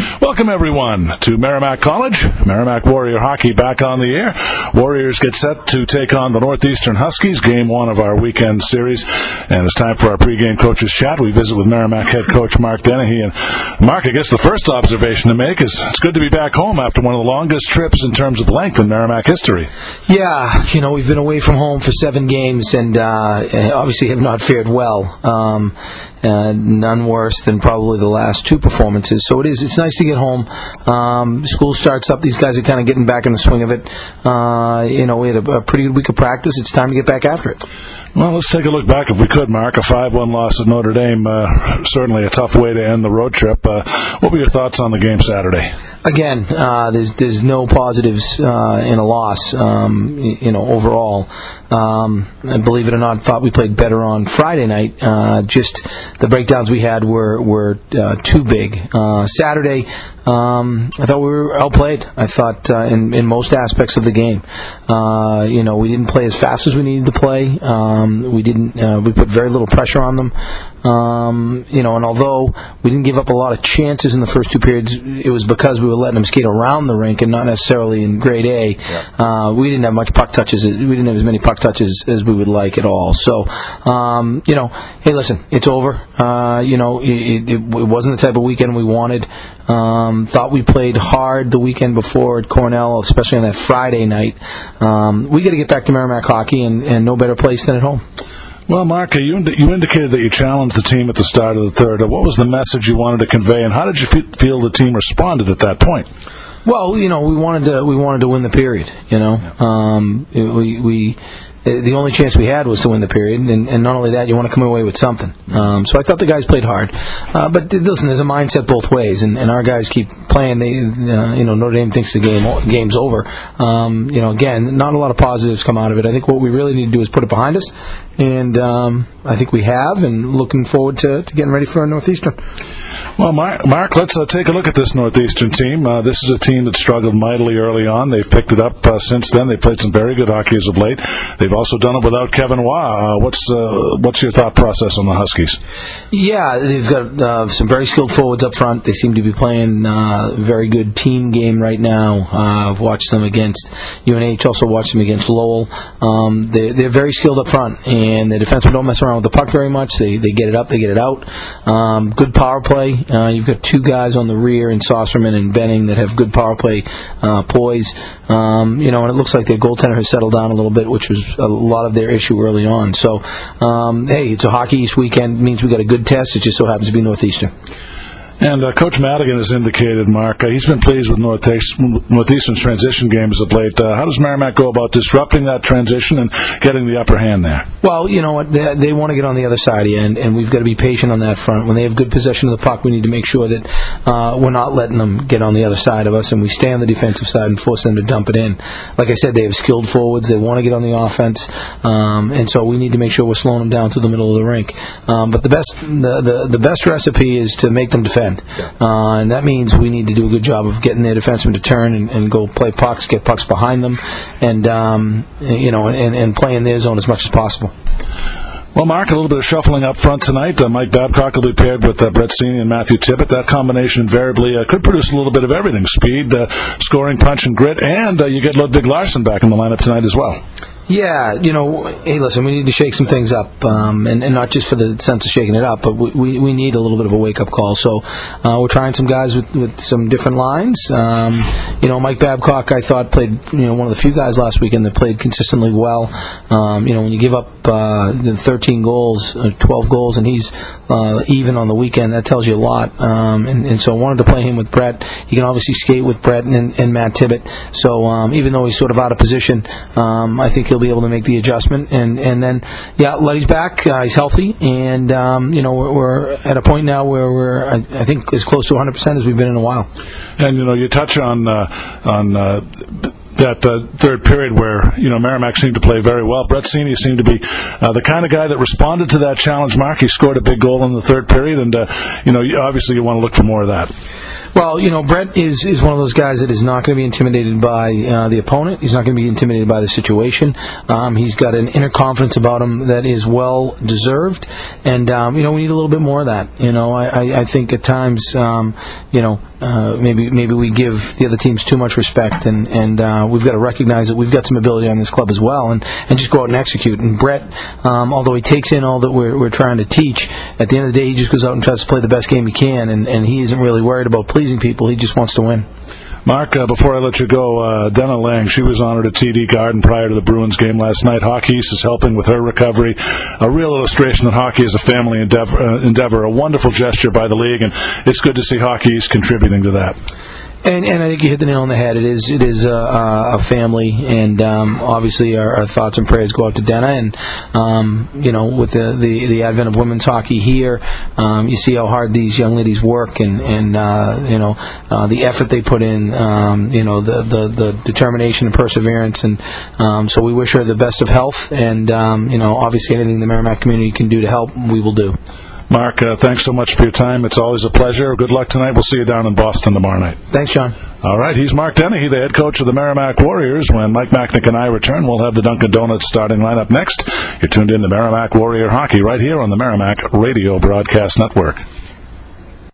Welcome, everyone, to Merrimack College. Merrimack Warrior Hockey back on the air. Warriors get set to take on the Northeastern Huskies, game one of our weekend series. And it's time for our pregame coaches chat. We visit with Merrimack head coach Mark Dennehy. And Mark, I guess the first observation to make is it's good to be back home after one of the longest trips in terms of length in Merrimack history. Yeah, you know, we've been away from home for seven games and uh, obviously have not fared well. Um, uh, none worse than probably the last two performances. So it is. It's nice to get home. Um, school starts up. These guys are kind of getting back in the swing of it. Uh, you know, we had a, a pretty good week of practice. It's time to get back after it. Well, let's take a look back, if we could, Mark. A 5-1 loss at Notre Dame, uh, certainly a tough way to end the road trip. Uh, what were your thoughts on the game Saturday? Again, uh, there's there's no positives uh, in a loss, um, you know, overall. Um, believe it or not, thought we played better on Friday night. Uh, just the breakdowns we had were were uh, too big. Saturday, um, I thought we were outplayed. I thought uh, in in most aspects of the game, uh, you know, we didn't play as fast as we needed to play. Um, we didn't. Uh, we put very little pressure on them. Um, you know, and although we didn't give up a lot of chances in the first two periods, it was because we were letting them skate around the rink and not necessarily in grade A. Yeah. Uh, we didn't have much puck touches. We didn't have as many puck touches as we would like at all. So, um, you know, hey, listen, it's over. Uh, you know, it, it, it wasn't the type of weekend we wanted. Um, thought we played hard the weekend before at Cornell, especially on that Friday night. Um, we got to get back to Merrimack hockey, and, and no better place than at home. Well, Mark, you, you indicated that you challenged the team at the start of the third. What was the message you wanted to convey, and how did you fe- feel the team responded at that point? Well, you know, we wanted to we wanted to win the period. You know, um, we we the only chance we had was to win the period, and, and not only that, you want to come away with something. Um, so I thought the guys played hard, uh, but listen, there's a mindset both ways, and, and our guys keep playing. They, uh, you know, Notre Dame thinks the game game's over. Um, you know, again, not a lot of positives come out of it. I think what we really need to do is put it behind us, and um, I think we have, and looking forward to, to getting ready for a Northeastern. Well, Mark, let's uh, take a look at this Northeastern team. Uh, this is a team that struggled mightily early on. They've picked it up uh, since then. They've played some very good hockey as of late. They've also done it without Kevin Waugh. Uh, what's uh, what's your thought process on the Huskies? Yeah, they've got uh, some very skilled forwards up front. They seem to be playing uh, a very good team game right now. Uh, I've watched them against UNH, also watched them against Lowell. Um, they, they're very skilled up front, and the defensemen don't mess around with the puck very much. They they get it up, they get it out. Um, good power play. Uh, you've got two guys on the rear in Saucerman and Benning that have good power play poise. Um, you know, and it looks like their goaltender has settled down a little bit, which was a lot of their issue early on. So, um, hey, it's a Hockey East weekend. Means we got a good test. It just so happens to be Northeastern. And uh, Coach Madigan has indicated, Mark, uh, he's been pleased with Northeast- Northeastern's transition games of late. Uh, how does Merrimack go about disrupting that transition and getting the upper hand there? Well, you know what? They, they want to get on the other side of you, and, and we've got to be patient on that front. When they have good possession of the puck, we need to make sure that uh, we're not letting them get on the other side of us, and we stay on the defensive side and force them to dump it in. Like I said, they have skilled forwards. They want to get on the offense, um, and so we need to make sure we're slowing them down to the middle of the rink. Um, but the best, the, the the best recipe is to make them defend, uh, and that means we need to do a good job of getting their defensemen to turn and, and go play pucks, get pucks behind them, and um, you know, and, and play in their zone as much as possible. Well, Mark, a little bit of shuffling up front tonight. Uh, Mike Babcock will be paired with uh, Brett Seney and Matthew Tippett. That combination invariably uh, could produce a little bit of everything: speed, uh, scoring, punch, and grit. And uh, you get Ludwig Larsson back in the lineup tonight as well. Yeah, you know, hey, listen, we need to shake some things up, um, and, and not just for the sense of shaking it up, but we, we, need a little bit of a wake up call. So uh, we're trying some guys with, with some different lines. Um, you know, Mike Babcock, I thought played, you know, one of the few guys last weekend that played consistently well. Um, you know, when you give up uh, the 13 goals, uh, 12 goals, and he's uh, even on the weekend, that tells you a lot. Um, and, and so I wanted to play him with Brett. He can obviously skate with Brett and, and Matt Tibbett. So um, even though he's sort of out of position, um, I think he'll be able to make the adjustment. And, and then, yeah, Letty's back. Uh, he's healthy. And, um, you know, we're, we're at a point now where we're, I, I think, as close to 100% as we've been in a while. And you know, you touch on uh, on that uh, third period where you know Merrimack seemed to play very well. Brett Seney seemed to be uh, the kind of guy that responded to that challenge. Mark, he scored a big goal in the third period, and uh, you know, obviously you want to look for more of that. Well, you know, Brett is, is one of those guys that is not going to be intimidated by uh, the opponent. He's not going to be intimidated by the situation. Um, he's got an inner confidence about him that is well deserved, and um, you know, we need a little bit more of that. You know, I, I, I think at times, um, you know, uh, maybe maybe we give the other teams too much respect, and and uh, we've got to recognize that we've got some ability on this club as well, and, and just go out and execute. And Brett, um, although he takes in all that we're, we're trying to teach, at the end of the day, he just goes out and tries to play the best game he can, and, and he isn't really worried about pleasing people. He just wants to win. Mark, uh, before I let you go, uh, Laing, she was honored at TD Garden prior to the Bruins game last night. Hockey East is helping with her recovery. A real illustration that hockey is a family endeavor, uh, endeavor, a wonderful gesture by the league, and it's good to see Hockey East contributing to that. And, and I think you hit the nail on the head. It is it is a, a family, and um, obviously our, our, thoughts and prayers go out to Denna. And um, you know, with the, the, the advent of women's hockey here, um, you see how hard these young ladies work, and and uh, you know uh, the effort they put in. Um, you know the, the, the determination and perseverance, and um, so we wish her the best of health. And um, you know, obviously anything the Merrimack community can do to help, we will do. Mark, uh, thanks so much for your time. It's always a pleasure. Good luck tonight. We'll see you down in Boston tomorrow night. Thanks, John. All right, he's Mark Dennehy, the head coach of the Merrimack Warriors. When Mike Macknick and I return, we'll have the Dunkin' Donuts starting lineup next. You're tuned in to Merrimack Warrior Hockey right here on the Merrimack Radio Broadcast Network.